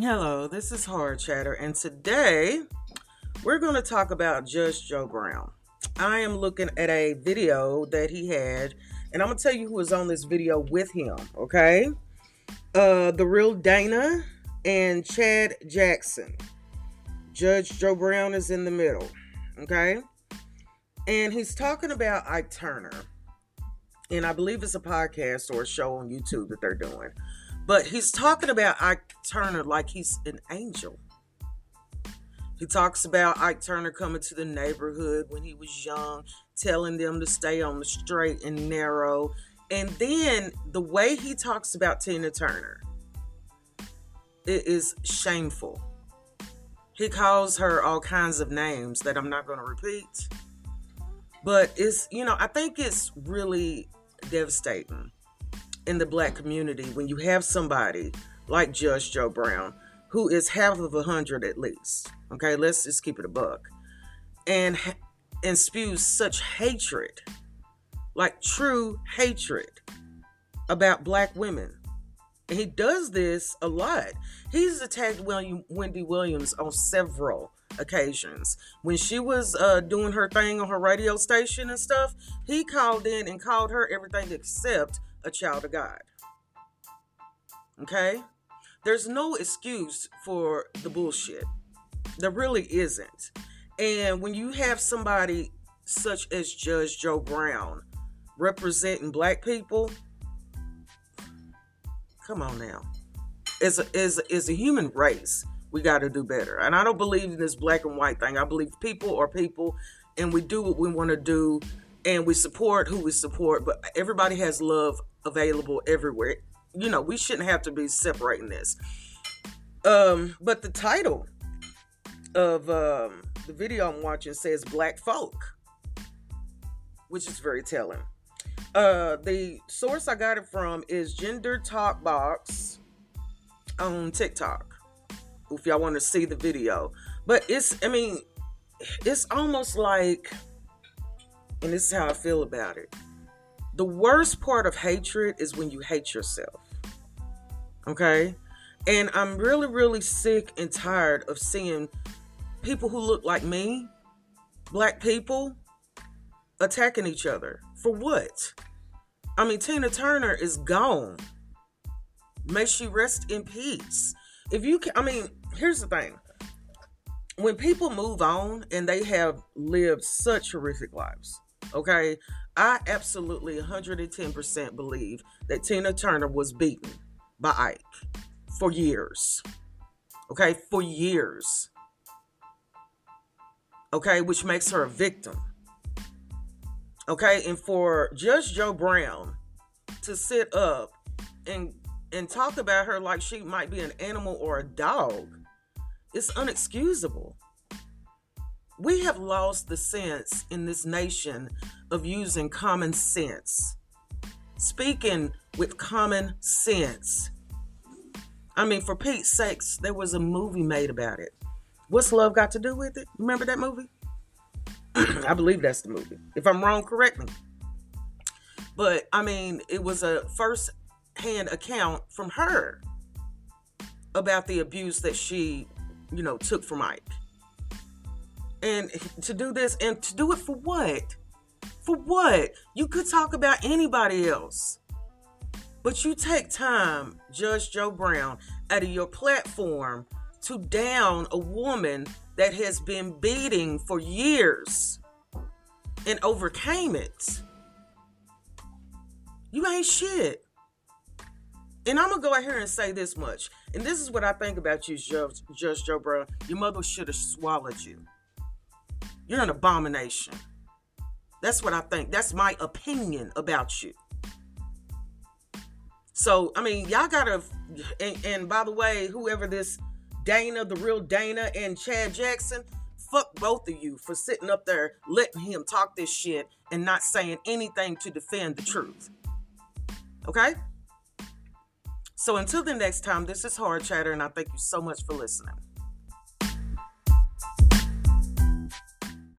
Hello, this is Hard Chatter, and today we're going to talk about Judge Joe Brown. I am looking at a video that he had, and I'm going to tell you who was on this video with him, okay? Uh, the real Dana and Chad Jackson. Judge Joe Brown is in the middle, okay? And he's talking about Ike Turner. And I believe it's a podcast or a show on YouTube that they're doing. But he's talking about Ike Turner like he's an angel. He talks about Ike Turner coming to the neighborhood when he was young, telling them to stay on the straight and narrow. And then the way he talks about Tina Turner, it is shameful. He calls her all kinds of names that I'm not going to repeat. But it's, you know, I think it's really devastating in the black community when you have somebody like Judge Joe Brown who is half of a hundred at least. Okay, let's just keep it a buck, and and spews such hatred, like true hatred, about black women. And he does this a lot. He's attacked William, Wendy Williams on several occasions. When she was uh, doing her thing on her radio station and stuff, he called in and called her everything except a child of God. Okay? There's no excuse for the bullshit. There really isn't. And when you have somebody such as Judge Joe Brown representing black people, come on now. As a, as, a, as a human race, we got to do better. And I don't believe in this black and white thing. I believe people are people and we do what we want to do and we support who we support, but everybody has love available everywhere. You know, we shouldn't have to be separating this. Um, but the title of um, the video I'm watching says Black Folk, which is very telling. Uh, the source I got it from is Gender Talk Box on TikTok. If y'all want to see the video, but it's, I mean, it's almost like, and this is how I feel about it the worst part of hatred is when you hate yourself. Okay? And I'm really, really sick and tired of seeing people who look like me, black people, attacking each other. For what? I mean, Tina Turner is gone. May she rest in peace. If you can, I mean, here's the thing. When people move on and they have lived such horrific lives, okay, I absolutely 110% believe that Tina Turner was beaten by Ike for years. Okay, for years. Okay, which makes her a victim. Okay, and for Judge Joe Brown to sit up and and talk about her like she might be an animal or a dog, it's unexcusable. We have lost the sense in this nation of using common sense. Speaking with common sense. I mean, for Pete's sakes, there was a movie made about it. What's love got to do with it? Remember that movie? I believe that's the movie. If I'm wrong, correct me. But I mean, it was a first hand account from her about the abuse that she, you know, took from Ike. And to do this and to do it for what? For what? You could talk about anybody else. But you take time, Judge Joe Brown, out of your platform to down a woman that has been beating for years and overcame it. You ain't shit. And I'm gonna go out here and say this much. And this is what I think about you, Judge, Judge Joe Brown. Your mother should have swallowed you. You're an abomination. That's what I think. That's my opinion about you. So, I mean, y'all gotta, and, and, by the way, whoever this Dana, the real Dana, and Chad Jackson, fuck both of you for sitting up there letting him talk this shit and not saying anything to defend the truth. Okay? So, until the next time, this is Hard Chatter, and I thank you so much for listening.